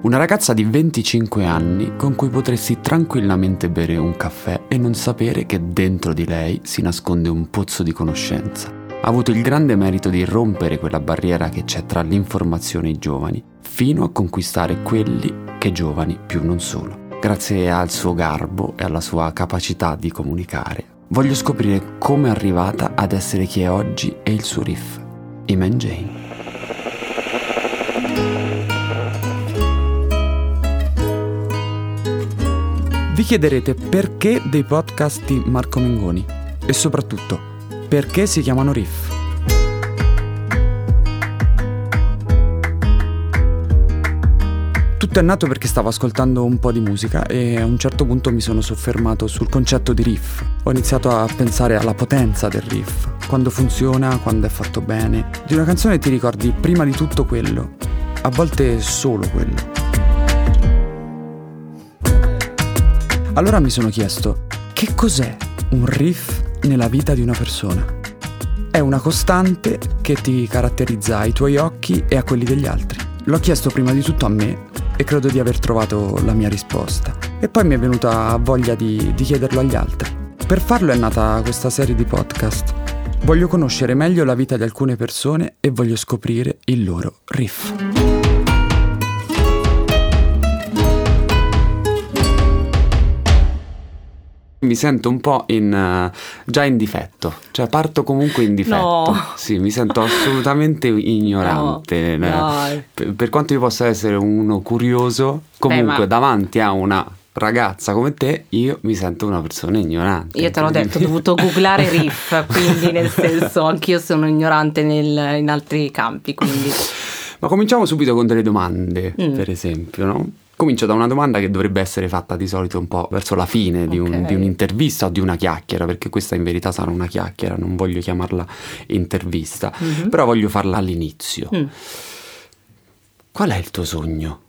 Una ragazza di 25 anni con cui potresti tranquillamente bere un caffè e non sapere che dentro di lei si nasconde un pozzo di conoscenza. Ha avuto il grande merito di rompere quella barriera che c'è tra l'informazione e i giovani, fino a conquistare quelli che giovani più non sono. Grazie al suo garbo e alla sua capacità di comunicare, voglio scoprire come è arrivata ad essere chi è oggi e il suo riff. Iman Jane. Vi chiederete perché dei podcast di Marco Mengoni e soprattutto perché si chiamano Riff. Tutto è nato perché stavo ascoltando un po' di musica e a un certo punto mi sono soffermato sul concetto di riff. Ho iniziato a pensare alla potenza del riff, quando funziona, quando è fatto bene. Di una canzone ti ricordi prima di tutto quello, a volte solo quello. Allora mi sono chiesto, che cos'è un riff nella vita di una persona? È una costante che ti caratterizza ai tuoi occhi e a quelli degli altri. L'ho chiesto prima di tutto a me e credo di aver trovato la mia risposta. E poi mi è venuta voglia di, di chiederlo agli altri. Per farlo è nata questa serie di podcast. Voglio conoscere meglio la vita di alcune persone e voglio scoprire il loro riff. Mi sento un po' in, uh, già in difetto, cioè parto comunque in difetto. No. Sì, mi sento assolutamente ignorante. No, dai. per, per quanto io possa essere uno curioso, comunque ma- davanti a una ragazza come te, io mi sento una persona ignorante. Io te l'ho detto, ho dovuto googlare riff, quindi nel senso anch'io sono ignorante nel- in altri campi, quindi Ma cominciamo subito con delle domande, Mm. per esempio, no? Comincio da una domanda che dovrebbe essere fatta di solito un po' verso la fine di, un- di un'intervista o di una chiacchiera, perché questa in verità sarà una chiacchiera, non voglio chiamarla intervista, Mhm. però voglio farla all'inizio. Mm. Qual è il tuo sogno?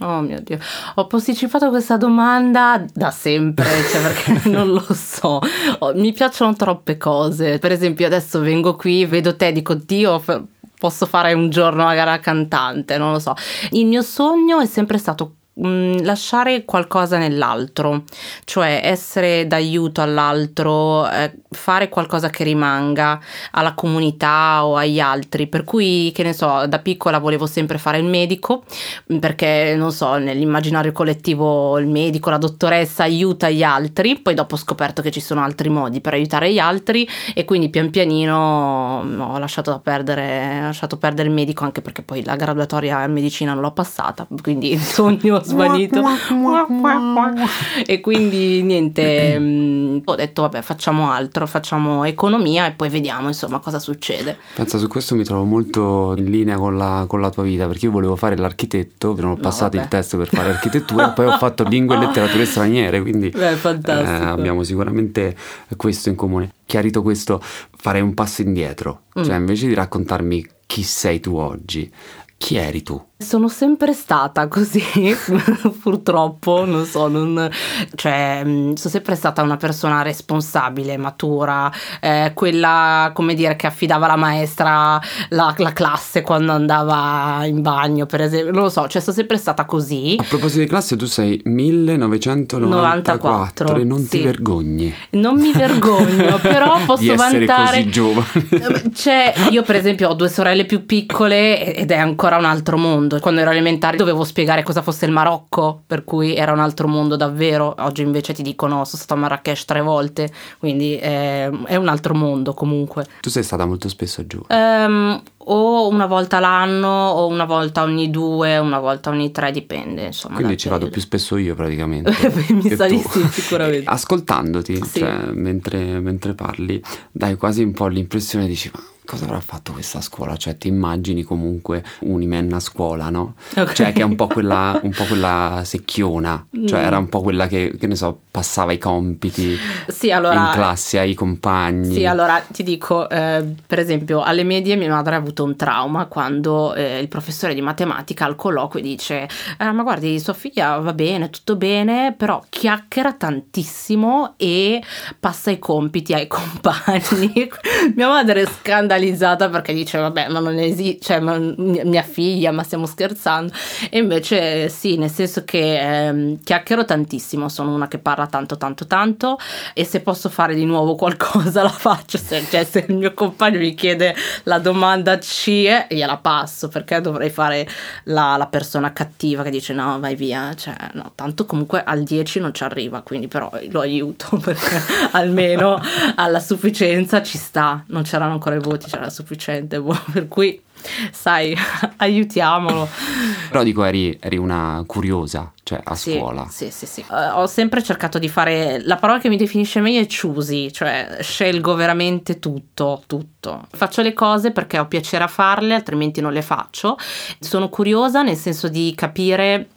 Oh mio Dio, ho posticipato questa domanda da sempre, cioè perché non lo so. Oh, mi piacciono troppe cose. Per esempio, adesso vengo qui, vedo te, dico Dio, posso fare un giorno la gara cantante, non lo so. Il mio sogno è sempre stato mm, lasciare qualcosa nell'altro, cioè essere d'aiuto all'altro, eh, fare qualcosa che rimanga alla comunità o agli altri. Per cui, che ne so, da piccola volevo sempre fare il medico perché non so, nell'immaginario collettivo il medico, la dottoressa aiuta gli altri, poi dopo ho scoperto che ci sono altri modi per aiutare gli altri e quindi pian pianino ho lasciato, perdere, ho lasciato perdere il medico anche perché poi la graduatoria in medicina non l'ho passata, quindi il sogno svanito. e quindi niente, mm, ho detto vabbè facciamo altro, facciamo economia e poi vediamo insomma cosa succede. Pensa, su questo mi trovo molto in linea con la, con la tua vita, perché io volevo fare l'architetto, non ho No, passato il vabbè. test per fare architettura e poi ho fatto lingue e letterature straniere, quindi Beh, fantastico. Eh, abbiamo sicuramente questo in comune. Chiarito questo, farei un passo indietro, Mm. cioè invece di raccontarmi chi sei tu oggi, chi eri tu? Sono sempre stata così, purtroppo, non so, non, cioè, mh, sono sempre stata una persona responsabile, matura, eh, quella, come dire, che affidava alla maestra la, la classe quando andava in bagno, per esempio, non lo so, cioè sono sempre stata così. A proposito di classe, tu sei 1994 e non ti sì. vergogni Non mi vergogno, però posso di essere vantare... così giovane. Cioè, io per esempio ho due sorelle più piccole ed è ancora un altro mondo. Quando ero elementare dovevo spiegare cosa fosse il Marocco, per cui era un altro mondo davvero. Oggi invece ti dicono sono stata a Marrakesh tre volte, quindi è, è un altro mondo comunque. tu sei stata molto spesso giù. Ehm, o una volta l'anno, o una volta ogni due, una volta ogni tre, dipende. Insomma, Quindi ci vado più spesso io praticamente. Mi sa di sì, sicuramente. Ascoltandoti, Sì. cioè, mentre, mentre parli, dai quasi un po' l'impressione, dici, ma cosa avrà fatto questa scuola? Cioè, ti immagini comunque un'imenna a scuola, no? Ok. Cioè, che è un po' quella, un po' quella secchiona, cioè Mm. era un po' quella che, che ne so, passava i compiti Sì, allora. in classe ai compagni. Sì, allora ti dico, eh, per esempio, alle medie mia madre ha avuto un trauma quando eh, il professore di matematica al colloquio dice: "Eh, Ma guardi, sua figlia va bene, tutto bene, però chiacchiera tantissimo e passa i compiti ai compagni. mia madre è scandalizzata perché dice vabbè ma non esiste, cioè ma, mia figlia ma stiamo scherzando. E invece sì nel senso che ehm, chiacchiero tantissimo sono una che parla tanto tanto tanto. E se posso fare di nuovo qualcosa la faccio. Se, cioè se il mio compagno mi chiede la domanda C gliela passo perché dovrei fare la, la persona cattiva che dice no vai via. Cioè no tanto comunque al 10 non ci arriva quindi però lo aiuto perché almeno alla sufficienza ci sta. Non c'erano ancora i voti c'era sufficiente boh, per cui sai, aiutiamolo. Però dico, eri, eri una curiosa, cioè a sì, scuola. Sì, sì, sì. Uh, ho sempre cercato di fare, la parola che mi definisce meglio è choosy, cioè scelgo veramente tutto, tutto. Faccio le cose perché ho piacere a farle, altrimenti non le faccio. Sono curiosa nel senso di capire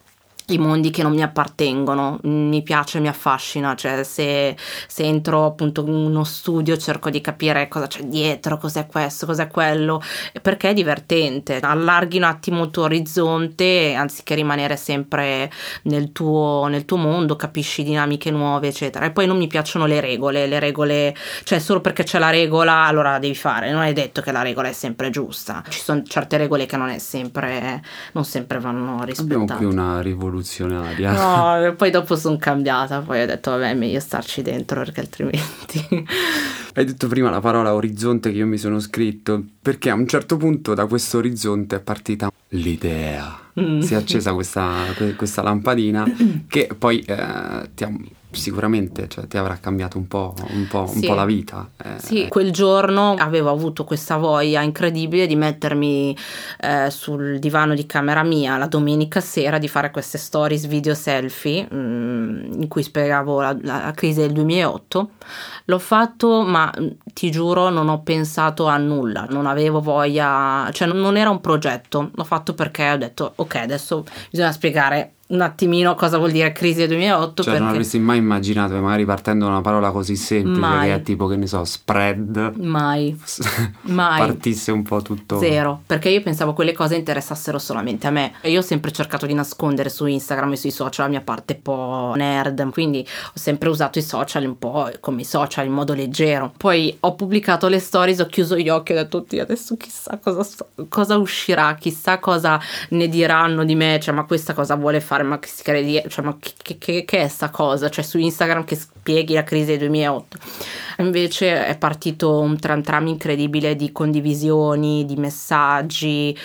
i mondi che non mi appartengono, mi piace, mi affascina, cioè se, se, entro appunto in uno studio cerco di capire cosa c'è dietro, cos'è questo, cos'è quello, perché è divertente, allarghi un attimo il tuo orizzonte anziché rimanere sempre nel tuo, nel tuo mondo, capisci dinamiche nuove eccetera. E poi non mi piacciono le regole, le regole, cioè solo perché c'è la regola allora la devi fare, non è detto che la regola è sempre giusta, ci sono certe regole che non è sempre, non sempre vanno rispettate. Abbiamo qui una rivoluzione rivoluzionaria. No, poi dopo sono cambiata, poi ho detto vabbè è meglio starci dentro perché altrimenti... Hai detto prima la parola orizzonte che io mi sono scritto, perché a un certo punto da questo orizzonte è partita l'idea. Mm. Si è accesa questa, questa lampadina che poi eh, ti ha sicuramente cioè, ti avrà cambiato un po', un po', sì. un po la vita. Eh. Sì, quel giorno avevo avuto questa voglia incredibile di mettermi eh, sul divano di camera mia la domenica sera di fare queste stories video selfie mh, mm, in cui spiegavo la, la, crisi del 2008. L'ho fatto, ma mm, ti giuro, non ho pensato a nulla, non avevo voglia, cioè non era un progetto. L'ho fatto perché ho detto, ok, adesso bisogna spiegare un attimino cosa vuol dire crisi del 2008. Cioè, perché... non avresti mai immaginato, magari partendo da una parola così semplice mai. che è tipo, che ne so, spread. Mai. mai. Partisse un po' tutto. Zero, perché io pensavo quelle cose interessassero solamente a me. E io ho sempre cercato di nascondere su Instagram e sui social la mia parte un po' nerd, quindi ho sempre usato i social un po' come i social in modo leggero. Poi ho pubblicato le stories, ho chiuso gli occhi e ho detto, oddio, adesso chissà cosa, cosa uscirà, chissà cosa ne diranno di me, cioè ma questa cosa vuole fare ma che si crede, cioè, ma che, che, che, è sta cosa? Cioè, su Instagram che spieghi la crisi del 2008. Invece è partito un tram tram incredibile di condivisioni, di messaggi,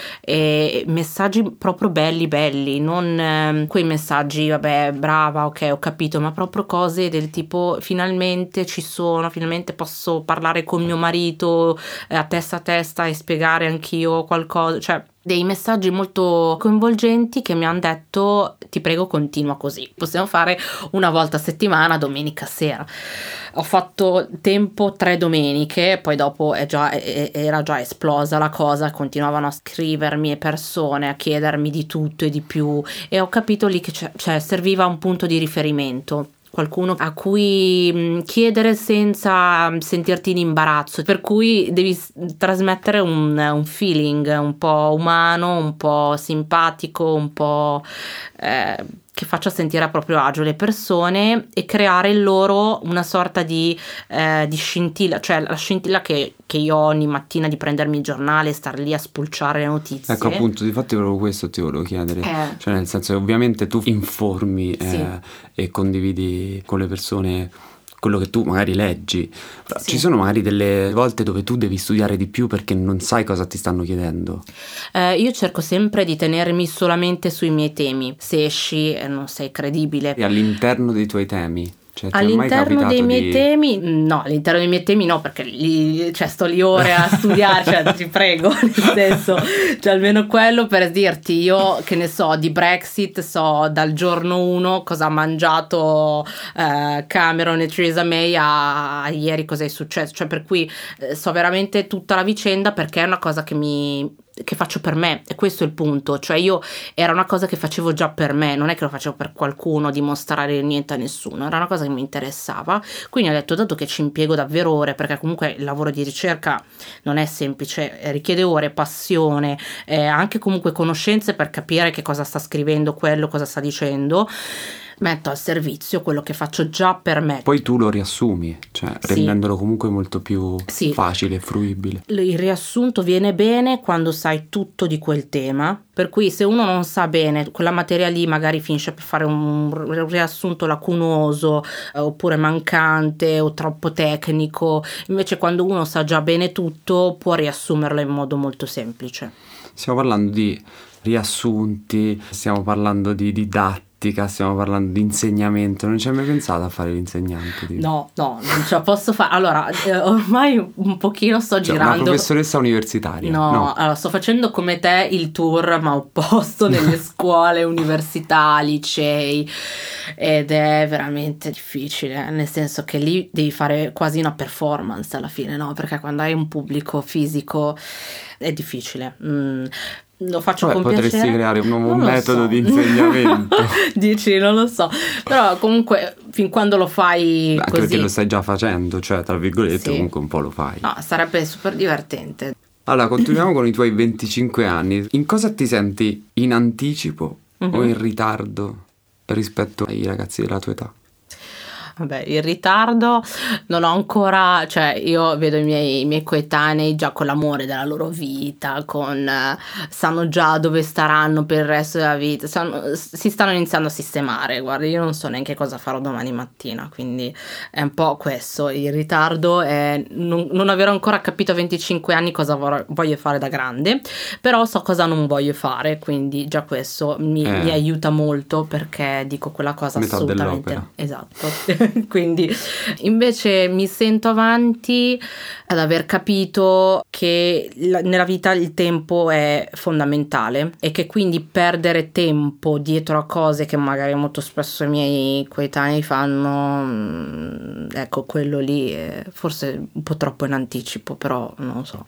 messaggi proprio belli, belli, non eh, quei messaggi, vabbè, brava, ok, ho capito, ma proprio cose del tipo, finalmente ci sono, finalmente posso parlare con mio marito eh, a testa a testa e spiegare anch'io qualcosa, cioè dei messaggi molto coinvolgenti che mi hanno detto ti prego continua così possiamo fare una volta a settimana domenica sera. Ho fatto tempo tre domeniche poi dopo già, era già esplosa la cosa continuavano a scrivermi persone a chiedermi di tutto e di più e ho capito lì che cioè, serviva un punto di riferimento qualcuno a cui mm, chiedere senza sentirti in imbarazzo, per cui devi trasmettere un, un feeling un po' umano, un po' simpatico, un po' eh, che faccia sentire a proprio agio le persone e creare in loro una sorta di, eh, di scintilla, cioè la scintilla che, che, io ho ogni mattina di prendermi il giornale e star lì a spulciare le notizie. Ecco appunto, difatti proprio questo ti volevo chiedere, eh. cioè nel senso che ovviamente tu informi sì. eh, e condividi con le persone quello che tu magari leggi. Sì. Ci sono magari delle volte dove tu devi studiare di più perché non sai cosa ti stanno chiedendo. Eh, io cerco sempre di tenermi solamente sui miei temi. Se esci e non sei credibile. E all'interno dei tuoi temi. Cioè, all'interno dei miei di... temi, no, all'interno dei miei temi no, perché lì, cioè, sto lì ore a studiare, cioè, ti prego, nel senso, cioè, almeno quello per dirti, io che ne so, di Brexit so dal giorno 1 cosa ha mangiato eh, Cameron e Theresa May a, a, ieri cosa è successo, cioè per cui eh, so veramente tutta la vicenda perché è una cosa che mi che faccio per me e questo è il punto. Cioè io era una cosa che facevo già per me non è che lo facevo per qualcuno dimostrare niente a nessuno era una cosa che mi interessava. Quindi ho detto dato che ci impiego davvero ore perché comunque il lavoro di ricerca non è semplice richiede ore passione eh, anche comunque conoscenze per capire che cosa sta scrivendo quello cosa sta dicendo metto al servizio quello che faccio già per me. Poi tu lo riassumi, cioè Sì. rendendolo comunque molto più Sì. facile e fruibile. Il riassunto viene bene quando sai tutto di quel tema, per cui se uno non sa bene quella materia lì magari finisce per fare un riassunto lacunoso eh, oppure mancante o troppo tecnico, invece quando uno sa già bene tutto può riassumerlo in modo molto semplice. Stiamo parlando di riassunti, stiamo parlando di didattica, stiamo parlando di insegnamento. Non ci hai mai pensato a fare l'insegnante? tipo? No, no, non ce la posso fare. Allora, eh, ormai un pochino sto Cioè, una girando. professoressa universitaria. No, allora sto facendo come te il tour, ma opposto nelle scuole, università, licei ed è veramente difficile, nel senso che lì devi fare quasi una performance alla fine, no? Perché quando hai un pubblico fisico è difficile. Mm, lo faccio Vabbè, con potresti piacere. creare un nuovo metodo so. di insegnamento. Dici, non lo so. Però comunque fin quando lo fai Anche così perché lo stai già facendo, cioè tra virgolette Sì. comunque un po' lo fai. No, sarebbe super divertente. Allora, continuiamo con i tuoi 25 anni. In cosa ti senti in anticipo o Mhm. in ritardo rispetto ai ragazzi della tua età? Vabbè, il ritardo non ho ancora, cioè io vedo i miei, i miei coetanei già con l'amore della loro vita, con, eh, sanno già dove staranno per il resto della vita, sanno- si stanno iniziando a sistemare, guarda, io non so neanche cosa farò domani mattina, quindi è un po' questo, il ritardo è non, non aver ancora capito a 25 anni cosa vor- voglio fare da grande, però so cosa non voglio fare, quindi già questo mi, Eh. mi aiuta molto perché dico quella cosa Metà assolutamente. Esatto, quindi invece mi sento avanti ad aver capito che la- nella vita il tempo è fondamentale e che quindi perdere tempo dietro a cose che magari molto spesso i miei coetanei fanno, mm, ecco quello lì forse un po' troppo in anticipo, però non lo so.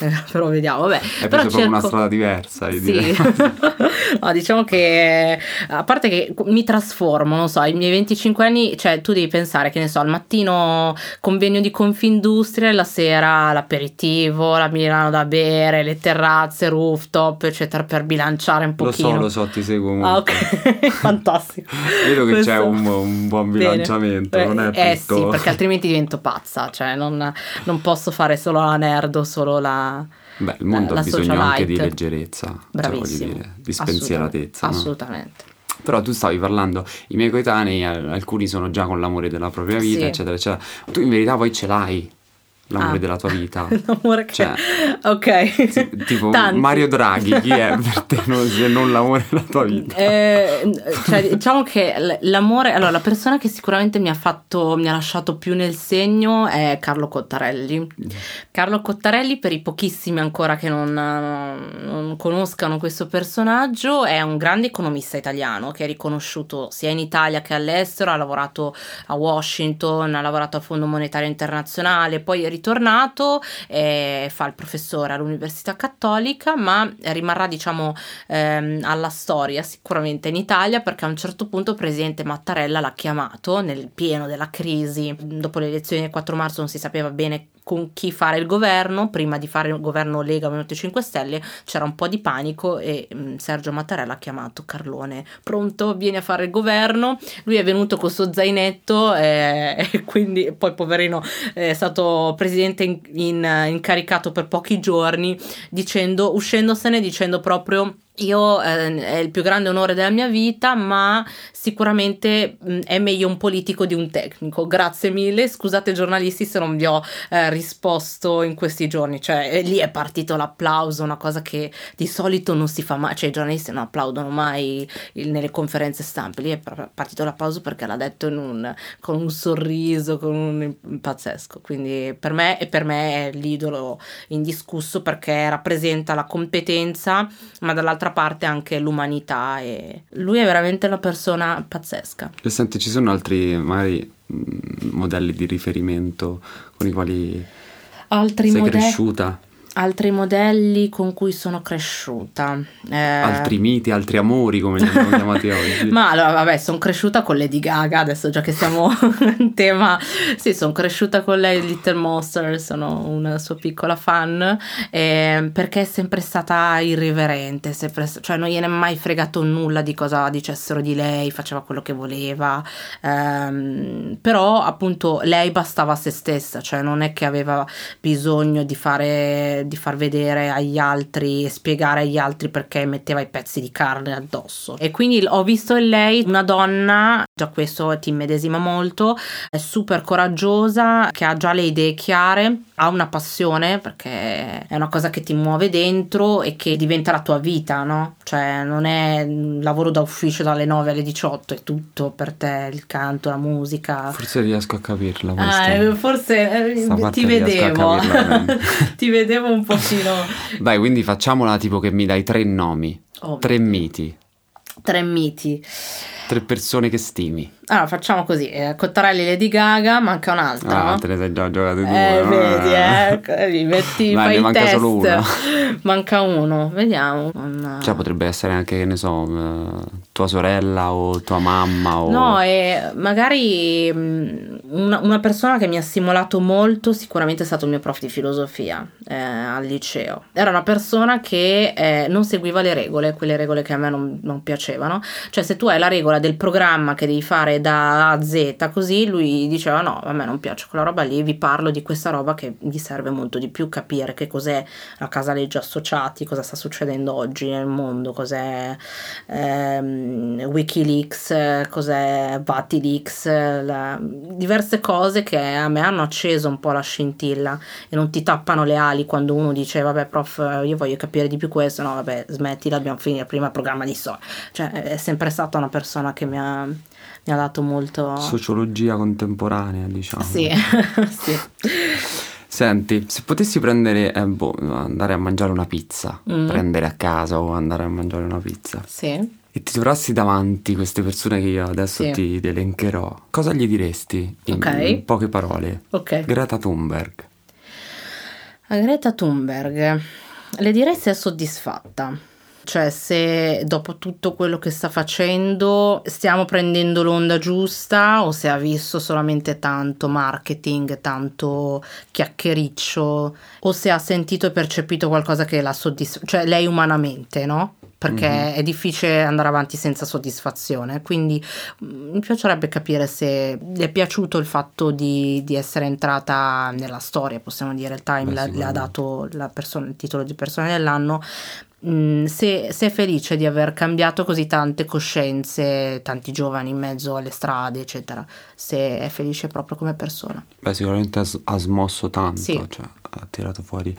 Eh, però vediamo, vabbè. Hai però proprio una cerco- strada diversa, io sì. no, diciamo che a parte che mi trasformo, non so, ai miei 25 anni, cioè tu devi pensare che ne so, al mattino convegno di Confindustria e la sera l'aperitivo, la Milano da bere, le terrazze, rooftop, eccetera, per bilanciare un Lo pochino. so, lo so, ti seguo molto. Ah, ok, fantastico. Vedo che c'è Questo- un, un buon Bene. bilanciamento, non è Eh, eh tutto... sì, perché altrimenti divento pazza, cioè non, non posso fare solo la nerd o solo la... Beh, il mondo la ha bisogno anche di leggerezza, cioè, Bravissimo. voglio dire, di spensieratezza. no? Assolutamente. Però tu stavi parlando, i miei coetanei, eh, alcuni sono già con l'amore della propria vita, Sì. eccetera, eccetera. Tu in verità poi ce l'hai, l'amore Ah. della tua vita. L'amore che... Cioè, ok. tipo Tanti. Mario Draghi, chi è per te non, se non l'amore della tua vita? Eh, cioè, diciamo che l'amore, allora la persona che sicuramente mi ha fatto, mi ha lasciato più nel segno è Carlo Cottarelli. Carlo Cottarelli, per i pochissimi ancora che non, non conoscano questo personaggio, è un grande economista italiano che è riconosciuto sia in Italia che all'estero, ha lavorato a Washington, ha lavorato al Fondo Monetario Internazionale, poi è ritornato e fa il professore all'Università Cattolica, ma rimarrà diciamo ehm, alla storia sicuramente in Italia perché a un certo punto il presidente Mattarella l'ha chiamato nel pieno della crisi, dopo le elezioni del 4 marzo non si sapeva bene con chi fare il governo, prima di fare il governo Lega Movimento 5 Stelle c'era un po' di panico e mm, Sergio Mattarella ha chiamato Carlone, pronto, vieni a fare il governo, lui è venuto col suo zainetto eh, e quindi poi poverino è stato presidente in- in- incaricato per pochi giorni dicendo, uscendosene dicendo proprio io eh, è il più grande onore della mia vita, ma sicuramente mh, è meglio un politico di un tecnico. Grazie mille. Scusate giornalisti se non vi ho eh, risposto in questi giorni. Cioè, eh, lì è partito l'applauso, una cosa che di solito non si fa mai, cioè i giornalisti non applaudono mai il- nelle conferenze stampe. Lì è partito l'applauso perché l'ha detto un- con un sorriso, con un pazzesco. Quindi per me e per me è l'idolo indiscusso perché rappresenta la competenza, ma dall'altra parte anche l'umanità e lui è veramente una persona pazzesca. E senti, ci sono altri magari mh, modelli di riferimento con i quali Altri sei modelli cresciuta? Altri modelli con cui sono cresciuta. Eh... Altri miti, altri amori, come li abbiamo chiamati oggi. Ma allora, vabbè, sono cresciuta con Lady Gaga, adesso già che siamo in tema. Sì, sono cresciuta con lei, Little Monster, sono una sua piccola fan, eh, perché è sempre stata irriverente, sempre, cioè non gliene è mai fregato nulla di cosa dicessero di lei, faceva quello che voleva. Ehm, però, appunto, lei bastava a se stessa, cioè non è che aveva bisogno di fare di far vedere agli altri e spiegare agli altri perché metteva i pezzi di carne addosso. E quindi ho visto in lei una donna, già questo ti immedesima molto, è super coraggiosa, che ha già le idee chiare, ha una passione perché è una cosa che ti muove dentro e che diventa la tua vita, no? Cioè non è un lavoro da ufficio dalle 9 alle 18, è tutto per te, il canto, la musica. Forse riesco a capirla. Ah, forse eh, ti vedevo, ti vedevo un pochino. Dai, quindi facciamola tipo che mi dai tre nomi, oh. tre miti. Tre miti. Tre persone che stimi. Allora, facciamo così: eh, Cottarelli Lady Gaga, manca un'altra. Ah, no? te ne sei già giocate due. Eh, no? vedi, eh, li metti, Vai, fai manca test. solo uno. manca uno, vediamo. Una... Cioè, potrebbe essere anche, che ne so, uh, tua sorella o tua mamma. O... No, e magari mm, una, una, persona che mi ha stimolato molto, sicuramente è stato il mio prof di filosofia eh, al liceo. Era una persona che eh, non seguiva le regole, quelle regole che a me non, non piacevano. Cioè, se tu hai la regola del programma che devi fare da A a Z, così lui diceva: No, a me non piace quella roba lì, vi parlo di questa roba che gli serve molto di più capire che cos'è la casa legge associati, cosa sta succedendo oggi nel mondo, cos'è ehm, Wikileaks, cos'è Vatileaks, la, diverse cose che a me hanno acceso un po' la scintilla e non ti tappano le ali quando uno dice: Vabbè, prof, io voglio capire di più questo. No, vabbè, smettila, abbiamo finito prima il programma di so. Cioè, è sempre stata una persona che mi ha, mi ha dato molto... Sociologia contemporanea, diciamo. Sì, sì. Senti, se potessi prendere, eh, boh, andare a mangiare una pizza, mm. prendere a casa o andare a mangiare una pizza. Sì. E ti trovassi davanti queste persone che io adesso sì. ti elencherò, cosa gli diresti in, okay. in poche parole? Ok. Greta Thunberg. A Greta Thunberg le direi se è soddisfatta cioè se dopo tutto quello che sta facendo stiamo prendendo l'onda giusta o se ha visto solamente tanto marketing, tanto chiacchiericcio o se ha sentito e percepito qualcosa che la soddisfa, cioè lei umanamente, no? perché mm-hmm. è difficile andare avanti senza soddisfazione. Quindi mm, mi piacerebbe capire se le è piaciuto il fatto di, di essere entrata nella storia, possiamo dire, il Time Beh, le ha dato persona, il titolo di persona dell'anno, Mm, se, se, è felice di aver cambiato così tante coscienze, tanti giovani in mezzo alle strade, eccetera, se è felice proprio come persona. Beh, sicuramente ha, ha smosso tanto, sì. cioè, ha tirato fuori.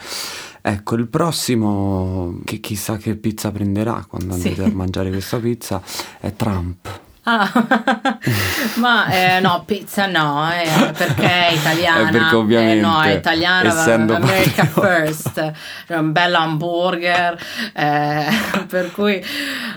Ecco, il prossimo, che chissà che pizza prenderà quando andrete sì. a mangiare questa pizza, è Trump. Ah, ma eh, no, pizza no, eh, perché è italiana. Eh, perché ovviamente, eh, no, è italiana, essendo America first, cioè un bel hamburger, eh, per cui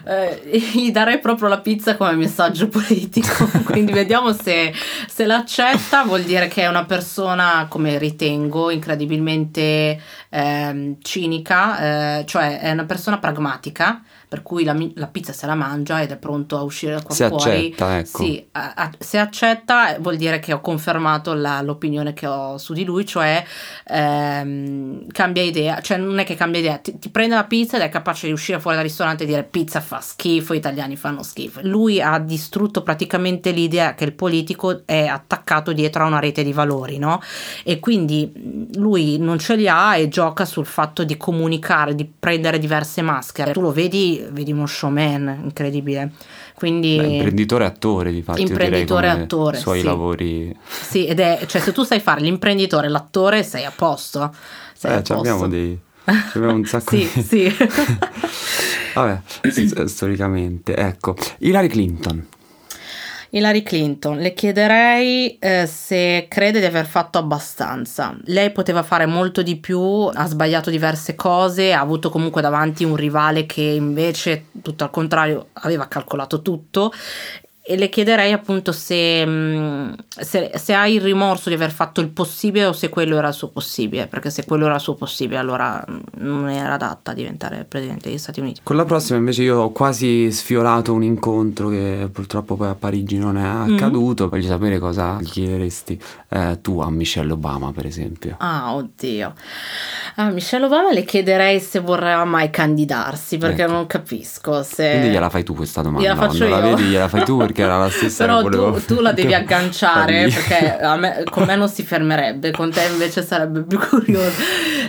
eh, gli darei proprio la pizza come messaggio politico, quindi vediamo se, se l'accetta, vuol dire che è una persona, come ritengo, incredibilmente ehm, cinica, eh, cioè è una persona pragmatica per cui la, la, pizza se la mangia ed è pronto a uscire qua se fuori. Accetta, ecco. Sì, a, a, se accetta vuol dire che ho confermato la, l'opinione che ho su di lui, cioè ehm, cambia idea, cioè non è che cambia idea, ti, ti, prende la pizza ed è capace di uscire fuori dal ristorante e dire pizza fa schifo, gli italiani fanno schifo. Lui ha distrutto praticamente l'idea che il politico è attaccato dietro a una rete di valori, no? E quindi lui non ce li ha e gioca sul fatto di comunicare, di prendere diverse maschere. Tu lo vedi vedi uno showman incredibile. Quindi Beh, imprenditore attore di fatto imprenditore attore i suoi sì. lavori sì ed è cioè se tu sai fare l'imprenditore e l'attore sei a posto sei eh, a posto. abbiamo dei abbiamo un sacco sì, di sì. vabbè storicamente ecco Hillary Clinton Hillary Clinton, le chiederei eh, se crede di aver fatto abbastanza. Lei poteva fare molto di più, ha sbagliato diverse cose, ha avuto comunque davanti un rivale che invece, tutto al contrario, aveva calcolato tutto e le chiederei appunto se, mm, se, se, ha il rimorso di aver fatto il possibile o se quello era il suo possibile, perché se quello era il suo possibile allora mm, non era adatta a diventare presidente degli Stati Uniti. Con la prossima invece io ho quasi sfiorato un incontro che purtroppo poi a Parigi non è mm. accaduto, mm. voglio sapere cosa gli chiederesti eh, tu a Michelle Obama per esempio. Ah oddio, a Michelle Obama le chiederei se vorrà mai candidarsi perché ecco. non capisco se... Quindi gliela fai tu questa domanda, gliela faccio non io. la vedi gliela fai tu perché perché era la stessa Però tu, tu, la devi agganciare perché me, con me non si fermerebbe, con te invece sarebbe più curioso.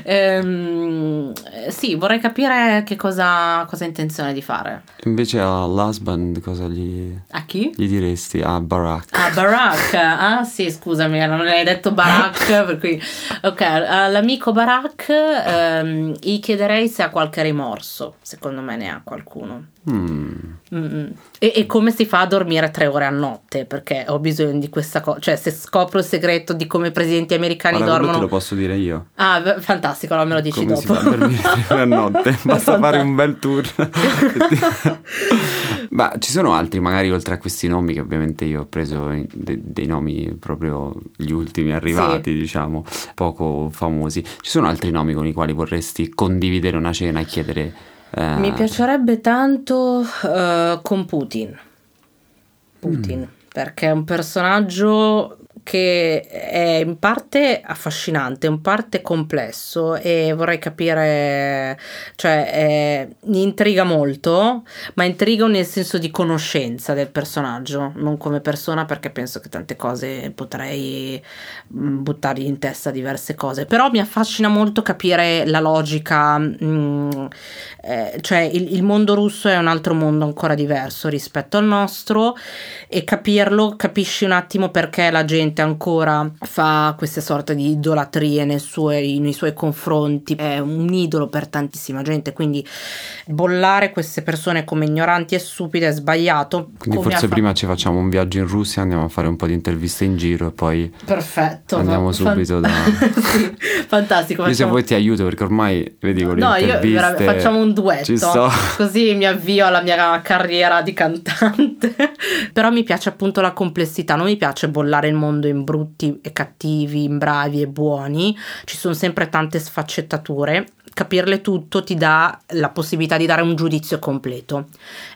Ehm, sì, vorrei capire che cosa, cosa ha intenzione di fare. Invece all'husband cosa gli... A chi? Gli diresti? A Barack. A Barack? Ah sì, scusami, non hai detto Barack, per cui... Ok, all'amico Barack ehm, gli chiederei se ha qualche rimorso, secondo me ne ha qualcuno. Mm. E, e, come si fa a dormire tre ore a notte? Perché ho bisogno di questa cosa. Cioè, se scopro il segreto di come i presidenti americani Ora, dormono. te lo posso dire io. Ah, fantastico, allora me lo dici come dopo. Si fa a dormire tre ore a notte. Basta fare un bel tour. Ma ci sono altri, magari oltre a questi nomi, che ovviamente io ho preso de- dei nomi proprio gli ultimi arrivati, sì. diciamo, poco famosi. Ci sono altri nomi con i quali vorresti condividere una cena e chiedere eh. Mi piacerebbe tanto uh, con Putin. Putin, mm. perché è un personaggio che è in parte affascinante, in parte complesso e vorrei capire, cioè è, mi intriga molto, ma intriga nel senso di conoscenza del personaggio, non come persona perché penso che tante cose potrei mm, buttargli in testa diverse cose, però mi affascina molto capire la logica, mh, mm, eh, cioè il, il mondo russo è un altro mondo ancora diverso rispetto al nostro e capirlo capisci un attimo perché la gente gente ancora fa queste sorte di idolatrie nei suoi, nei suoi confronti, è un idolo per tantissima gente, quindi bollare queste persone come ignoranti e stupide è sbagliato. Quindi forse prima ci facciamo un viaggio in Russia, andiamo a fare un po' di interviste in giro e poi Perfetto, andiamo subito da... sì, fantastico. Io facciamo... se vuoi ti aiuto perché ormai vedi con no, interviste... io facciamo un duetto, così mi avvio alla mia carriera di cantante. Però mi piace appunto la complessità, non mi piace bollare il mondo mondo in brutti e cattivi, in bravi e buoni, ci sono sempre tante sfaccettature. Capirle tutto ti dà la possibilità di dare un giudizio completo.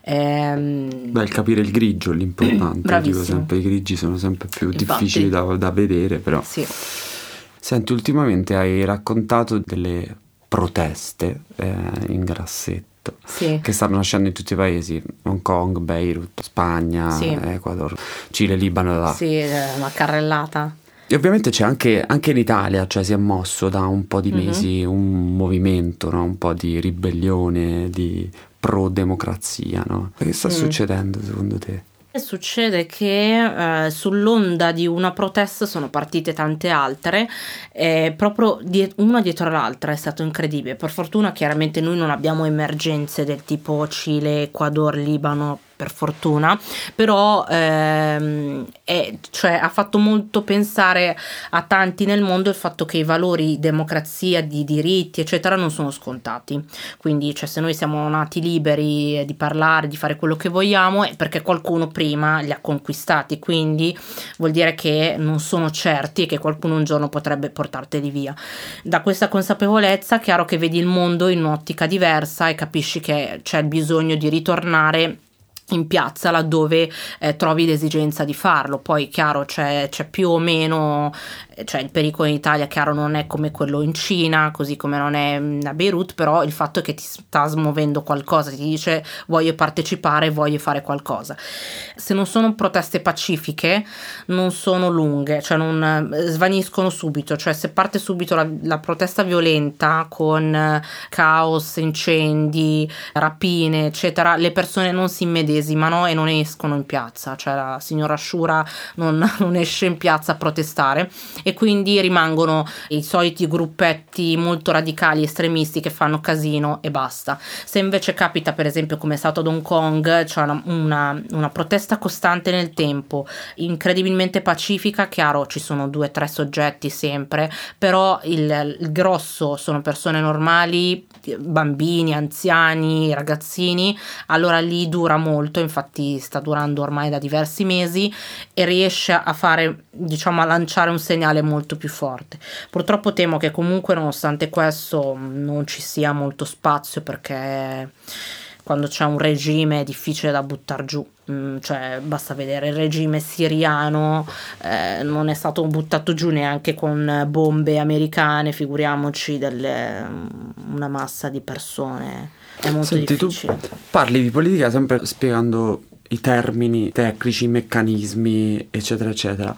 Ehm... Beh, il capire il grigio è l'importante. Dico sempre, i grigi sono sempre più Infatti, difficili da, da vedere, però. Sì. Senti, ultimamente hai raccontato delle proteste eh, in grassetto sì. che stanno nascendo in tutti i paesi, Hong Kong, Beirut, Spagna, sì. Ecuador, Cile, Libano. Là. Sì, una carrellata. E ovviamente c'è anche, anche, in Italia, cioè si è mosso da un po' di mhm. mesi mm-hmm. un movimento, no? un po' di ribellione, di pro-democrazia. No? Che sta mm. succedendo secondo te? Succede che eh, sull'onda di una protesta sono partite tante altre, eh, proprio die- una dietro l'altra, è stato incredibile. Per fortuna chiaramente noi non abbiamo emergenze del tipo Cile, Ecuador, Libano, per fortuna, però ehm, è, cioè, ha fatto molto pensare a tanti nel mondo il fatto che i valori democrazia, di diritti, eccetera, non sono scontati. Quindi, cioè, se noi siamo nati liberi di parlare, di fare quello che vogliamo, è perché qualcuno prima li ha conquistati. Quindi vuol dire che non sono certi e che qualcuno un giorno potrebbe portarteli via. Da questa consapevolezza, chiaro che vedi il mondo in un'ottica diversa e capisci che c'è il bisogno di ritornare in piazza laddove eh, trovi l'esigenza di farlo. Poi, chiaro, c'è, c'è, più o meno, cioè il pericolo in Italia, chiaro, non è come quello in Cina, così come non è a Beirut, però il fatto è che ti sta smuovendo qualcosa, ti dice voglio partecipare, voglio fare qualcosa. Se non sono proteste pacifiche, non sono lunghe, cioè non eh, svaniscono subito, cioè se parte subito la, la protesta violenta con eh, caos, incendi, rapine, eccetera, le persone non si immediatamente immedesimano e non escono in piazza, cioè la signora Shura non, non esce in piazza a protestare. E quindi rimangono i soliti gruppetti molto radicali, estremisti che fanno casino e basta. Se invece capita per esempio come è stato ad Hong Kong, cioè una, una, una protesta costante nel tempo, incredibilmente pacifica, chiaro ci sono due o tre soggetti sempre, però il, il grosso sono persone normali, bambini, anziani, ragazzini, allora lì dura molto molto, infatti sta durando ormai da diversi mesi e riesce a fare, diciamo, a lanciare un segnale molto più forte. Purtroppo temo che comunque nonostante questo non ci sia molto spazio perché quando c'è un regime è difficile da buttare giù, mm, cioè basta vedere il regime siriano eh, non è stato buttato giù neanche con bombe americane, figuriamoci delle, una massa di persone, è molto Senti, difficile. Tu parli di politica sempre spiegando i termini tecnici, i meccanismi, eccetera, eccetera.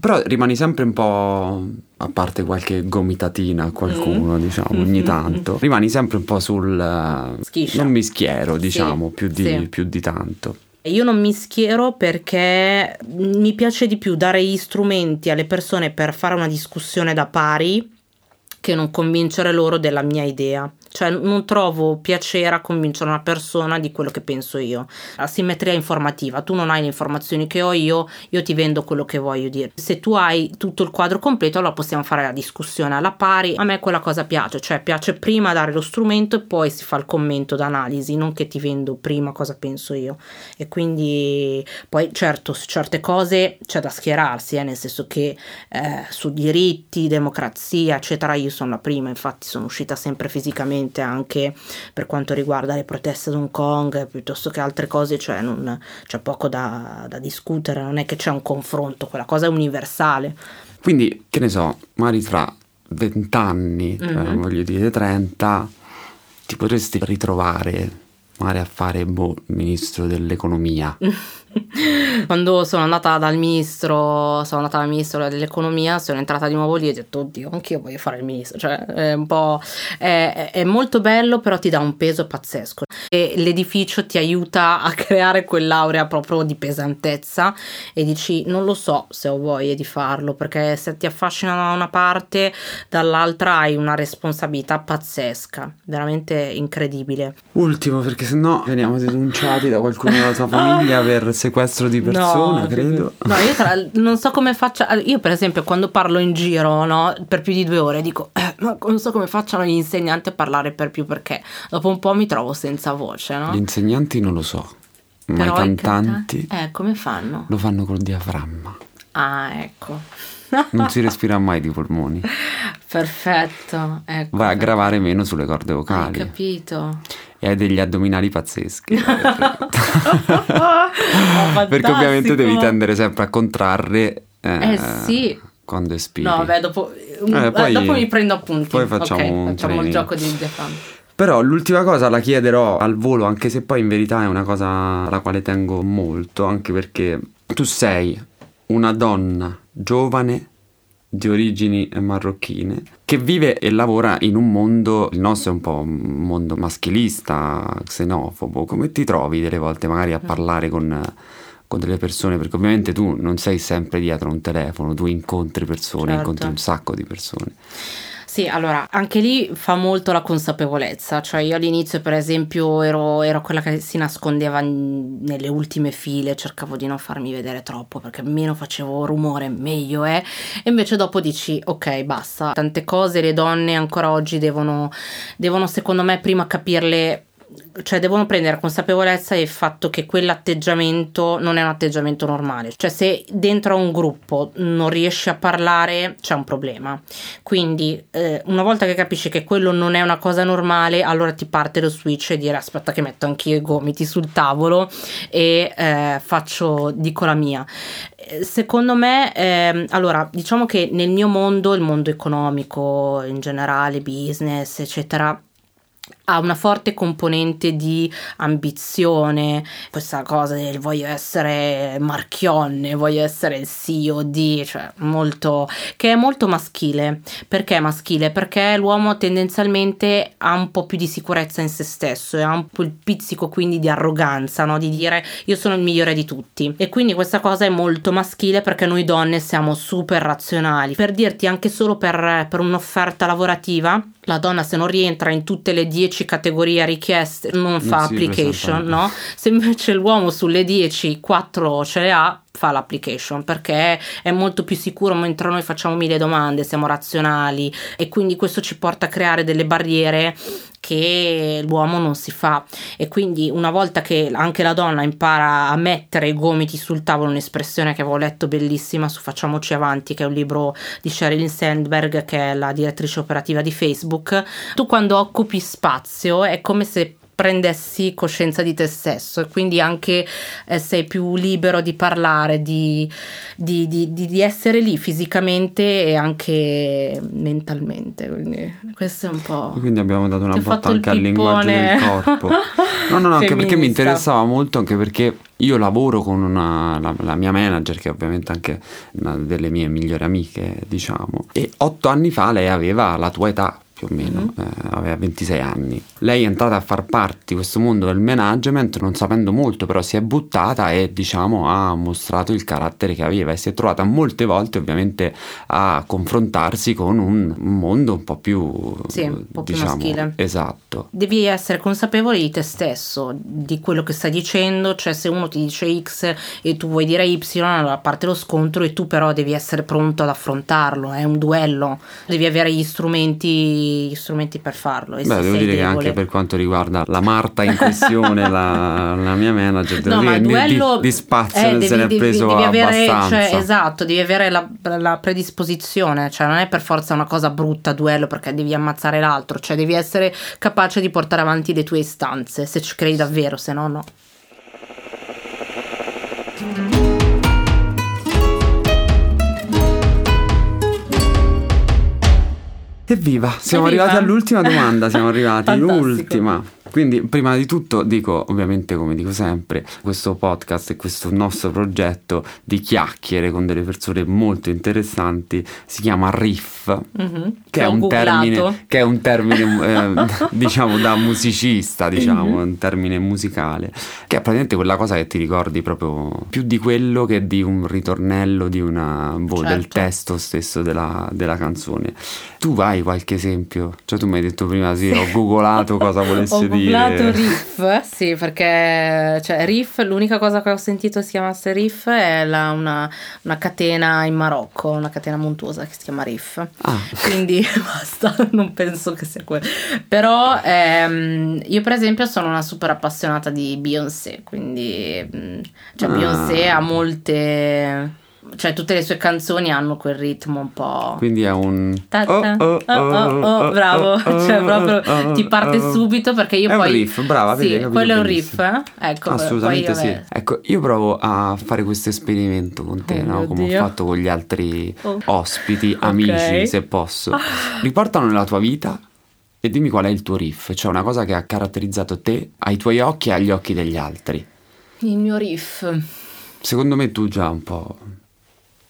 Però rimani sempre un po', a parte qualche gomitatina a qualcuno, mm. diciamo, ogni mm-hmm. tanto, rimani sempre un po' sul... Schiscia. Non mi schiero, diciamo, sì, più, di, sì. più di tanto. Io non mi schiero perché mi piace di più dare gli strumenti alle persone per fare una discussione da pari che non convincere loro della mia idea. Cioè non trovo piacere a convincere una persona di quello che penso io. La simmetria informativa, tu non hai le informazioni che ho io, io ti vendo quello che voglio dire. Se tu hai tutto il quadro completo, allora possiamo fare la discussione alla pari. A me quella cosa piace, cioè piace prima dare lo strumento e poi si fa il commento d'analisi, non che ti vendo prima cosa penso io. E quindi poi certo, su certe cose c'è da schierarsi, eh, nel senso che eh, su diritti, democrazia, eccetera, io sono la prima, infatti sono uscita sempre fisicamente anche per quanto riguarda le proteste ad Hong Kong piuttosto che altre cose, cioè non, c'è poco da, da discutere, non è che c'è un confronto, quella cosa è universale. Quindi, che ne so, magari tra vent'anni, mm-hmm. voglio dire 30, ti potresti ritrovare magari a fare boh, ministro dell'economia. Quando sono andata dal ministro, sono andata dal ministro dell'economia, sono entrata di nuovo lì e ho detto, oddio, anch'io voglio fare il ministro. Cioè, è un po'. È, è molto bello, però ti dà un peso pazzesco. E l'edificio ti aiuta a creare quell'aurea proprio di pesantezza e dici, non lo so se ho voglia di farlo, perché se ti affascina da una parte, dall'altra hai una responsabilità pazzesca, veramente incredibile. Ultimo, perché sennò veniamo denunciati da qualcuno della tua famiglia per sequestro di persona, no, credo. No, io tra, non so come faccia. Io, per esempio, quando parlo in giro no, per più di due ore, dico, eh, ma non so come facciano gli insegnanti a parlare per più perché dopo un po' mi trovo senza voce. No? Gli insegnanti non lo so, ma Però i cantanti canta- eh, come fanno? lo fanno col diaframma. Ah, ecco. Non si respira mai di polmoni. Perfetto. Ecco. Vai a gravare meno sulle corde vocali. Hai capito. E hai degli addominali pazzeschi. Oh, Perché ovviamente devi tendere sempre a contrarre. Eh sì. Quando espiri. No, beh, dopo, Eh, poi- dopo mi prendo appunti. poi facciamo Ok, un facciamo il gioco di diaframma. Però l'ultima cosa la chiederò al volo, anche se poi in verità è una cosa alla quale tengo molto, anche perché tu sei una donna giovane di origini marocchine che vive e lavora in un mondo, il nostro è un po' un mondo maschilista, xenofobo, come ti trovi delle volte magari a parlare con, con delle persone? Perché ovviamente tu non sei sempre dietro a un telefono, tu incontri persone, Certo. incontri un sacco di persone. Sì, allora, anche lì fa molto la consapevolezza, cioè io all'inizio per esempio ero, ero quella che si nascondeva nelle ultime file, cercavo di non farmi vedere troppo perché meno facevo rumore meglio è, e invece dopo dici ok basta, tante cose le donne ancora oggi devono, devono secondo me prima capirle cioè devono prendere consapevolezza del fatto che quell'atteggiamento non è un atteggiamento normale. Cioè se dentro a un gruppo non riesci a parlare c'è un problema. Quindi eh, una volta che capisci che quello non è una cosa normale, allora ti parte lo switch e dire aspetta che metto anch'io i gomiti sul tavolo e eh, faccio, dico la mia. Eh, Secondo me, ehm, allora, diciamo che nel mio mondo, il mondo economico in generale, business, eccetera, ha una forte componente di ambizione, questa cosa del voglio essere Marchionne, voglio essere il CEO di, cioè molto, che è molto maschile. Perché maschile? Perché l'uomo tendenzialmente ha un po' più di sicurezza in se stesso e ha un po' il pizzico quindi di arroganza, no? di dire io sono il migliore di tutti. E quindi questa cosa è molto maschile perché noi donne siamo super razionali. Per dirti anche solo per, per un'offerta lavorativa, la donna se non rientra in tutte le 10 categorie richieste non fa si application, no? Se invece l'uomo sulle 10 4 ce le ha fa l'application perché è molto più sicuro mentre noi facciamo mille domande, siamo razionali e quindi questo ci porta a creare delle barriere che l'uomo non si fa. E quindi una volta che anche la donna impara a mettere i gomiti sul tavolo, un'espressione che avevo letto bellissima su Facciamoci Avanti, che è un libro di Sheryl Sandberg, che è la direttrice operativa di Facebook, tu quando occupi spazio è come se prendessi coscienza di te stesso e quindi anche eh, sei più libero di parlare, di, di, di, di, essere lì fisicamente e anche mentalmente. Quindi questo è un po'. Quindi abbiamo dato una botta anche al linguaggio del corpo. No, no, no, anche perché mi interessava molto, anche perché io lavoro con una, la, la, mia manager, che è ovviamente anche una delle mie migliori amiche, diciamo, e otto anni fa lei aveva la tua età più o meno, mm-hmm. eh, aveva 26 anni. Lei è entrata a far parte di questo mondo del management non sapendo molto, però si è buttata e diciamo ha mostrato il carattere che aveva e si è trovata molte volte ovviamente a confrontarsi con un mondo un po' più, sì, un po più diciamo, maschile. Esatto. Devi essere consapevole di te stesso, di quello che stai dicendo, cioè se uno ti dice X e tu vuoi dire Y, allora parte lo scontro e tu però devi essere pronto ad affrontarlo, è un duello, devi avere gli strumenti gli strumenti per farlo. Beh, devo dire che anche per quanto riguarda la Marta in questione, la, la, mia manager, no, dire duello, di, di, spazio eh, devi, se ne è preso devi, devi avere, cioè, esatto, devi avere la, la, predisposizione, cioè non è per forza una cosa brutta duello perché devi ammazzare l'altro, cioè devi essere capace di portare avanti le tue istanze, se ci credi davvero, se no no. Evviva, siamo Evviva. arrivati all'ultima domanda, siamo arrivati, l'ultima. Quindi, prima di tutto, dico, ovviamente, come dico sempre, questo podcast e questo nostro progetto di chiacchiere con delle persone molto interessanti si chiama Riff, mm-hmm. che, è termine, che, è un termine, eh, diciamo, da musicista, diciamo, mm-hmm. un termine musicale, che è praticamente quella cosa che ti ricordi proprio più di quello che di un ritornello, di una, boh, certo. del testo stesso della, della, canzone. Tu hai qualche esempio? Cioè, tu mi hai detto prima, sì, sì. ho googolato cosa volesse dire googlato riff, sì, perché cioè, riff, l'unica cosa che ho sentito si chiamasse riff è la, una, una, catena in Marocco, una catena montuosa che si chiama riff. Ah. Quindi basta, non penso che sia quello. Però ehm, io per esempio sono una super appassionata di Beyoncé, quindi mm, cioè, ah. Beyoncé ha molte cioè tutte le sue canzoni hanno quel ritmo un po'. Quindi è un. Oh, oh, oh, bravo, cioè proprio ti parte subito perché io è poi. un riff, brava, sì, vedi, quello è un riff, eh? ecco. Assolutamente sì. Ecco, io provo a fare questo esperimento con te, no? Come Dio. ho fatto con gli altri ospiti, amici, okay. se posso. Riportano nella tua vita e dimmi qual è il tuo riff, cioè una cosa che ha caratterizzato te ai tuoi occhi e agli occhi degli altri. Il mio riff. Secondo me tu già un po'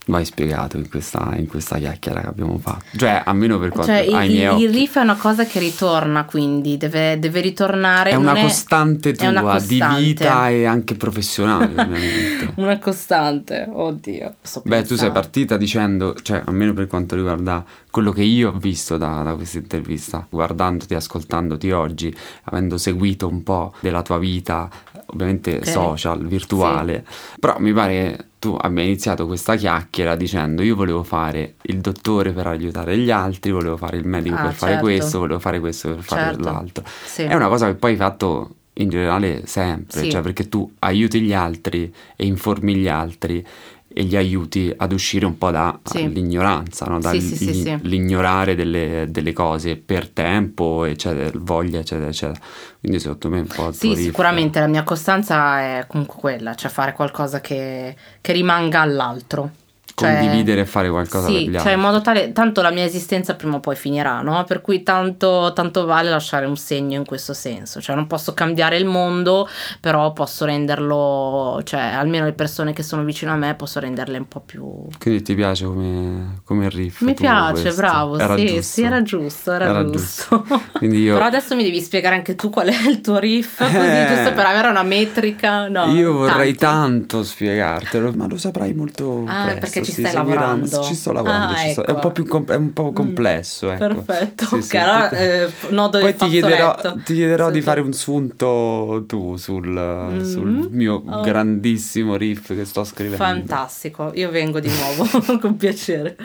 mai spiegato in questa, in questa, chiacchiera che abbiamo fatto. Cioè, almeno per quanto cioè, ai il, miei occhi. Il riff è una cosa che ritorna, quindi deve, deve ritornare. È una costante tua una costante. di vita e anche professionale, ovviamente. una costante, oddio. Beh, tu sei partita dicendo, cioè, almeno per quanto riguarda quello che io ho visto da, da questa intervista, guardandoti, ascoltandoti oggi, avendo seguito un po' della tua vita, ovviamente okay. social, virtuale, sì. però mi pare tu abbia iniziato questa chiacchiera dicendo io volevo fare il dottore per aiutare gli altri, volevo fare il medico ah, per certo. fare questo, volevo fare questo per fare certo. l'altro. Sì. È una cosa che poi hai fatto in generale sempre, sì. cioè perché tu aiuti gli altri e informi gli altri e gli aiuti ad uscire un po' dall'ignoranza, sì. no? dall'ignorare sì, sì, delle, delle, cose per tempo, eccetera, voglia, eccetera, eccetera. Quindi secondo me un po'... Sì, sicuramente la mia costanza è comunque quella, cioè fare qualcosa che, che rimanga all'altro. Cioè, condividere e fare qualcosa sì, per gli altri. Cioè in modo tale, tanto la mia esistenza prima o poi finirà, no? Per cui tanto, tanto, vale lasciare un segno in questo senso. Cioè non posso cambiare il mondo, però posso renderlo, cioè almeno le persone che sono vicino a me posso renderle un po' più... Quindi ti piace come, come riff? Mi piace, questo. bravo, era sì, giusto. sì, era giusto, era, era giusto. giusto. Io... però adesso mi devi spiegare anche tu qual è il tuo riff, così eh... giusto per avere una metrica. No, io vorrei tanto, tanto spiegartelo, ma lo saprai molto ah, presto. perché Che ci stai lavorando? Ci sto lavorando, Ah, ci sto- è un ecco. po' più com- è un po' Mm. complesso. ecco. Perfetto, Sì, sì. allora eh, nodo Poi ti chiederò, ti chiederò di Sì. fare un sunto tu sul, sul mio Oh. grandissimo riff che sto scrivendo. Fantastico, io vengo di nuovo con piacere.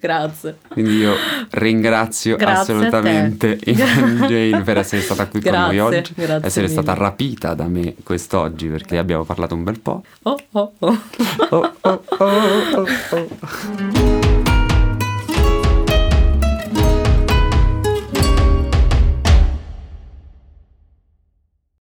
Grazie. Quindi io ringrazio Grazie assolutamente Jane per essere stata qui con noi Grazie, oggi, grazie essere mille. stata rapita da me quest'oggi perché abbiamo parlato un bel po'. Oh, oh, oh. Oh, oh, oh, oh, oh.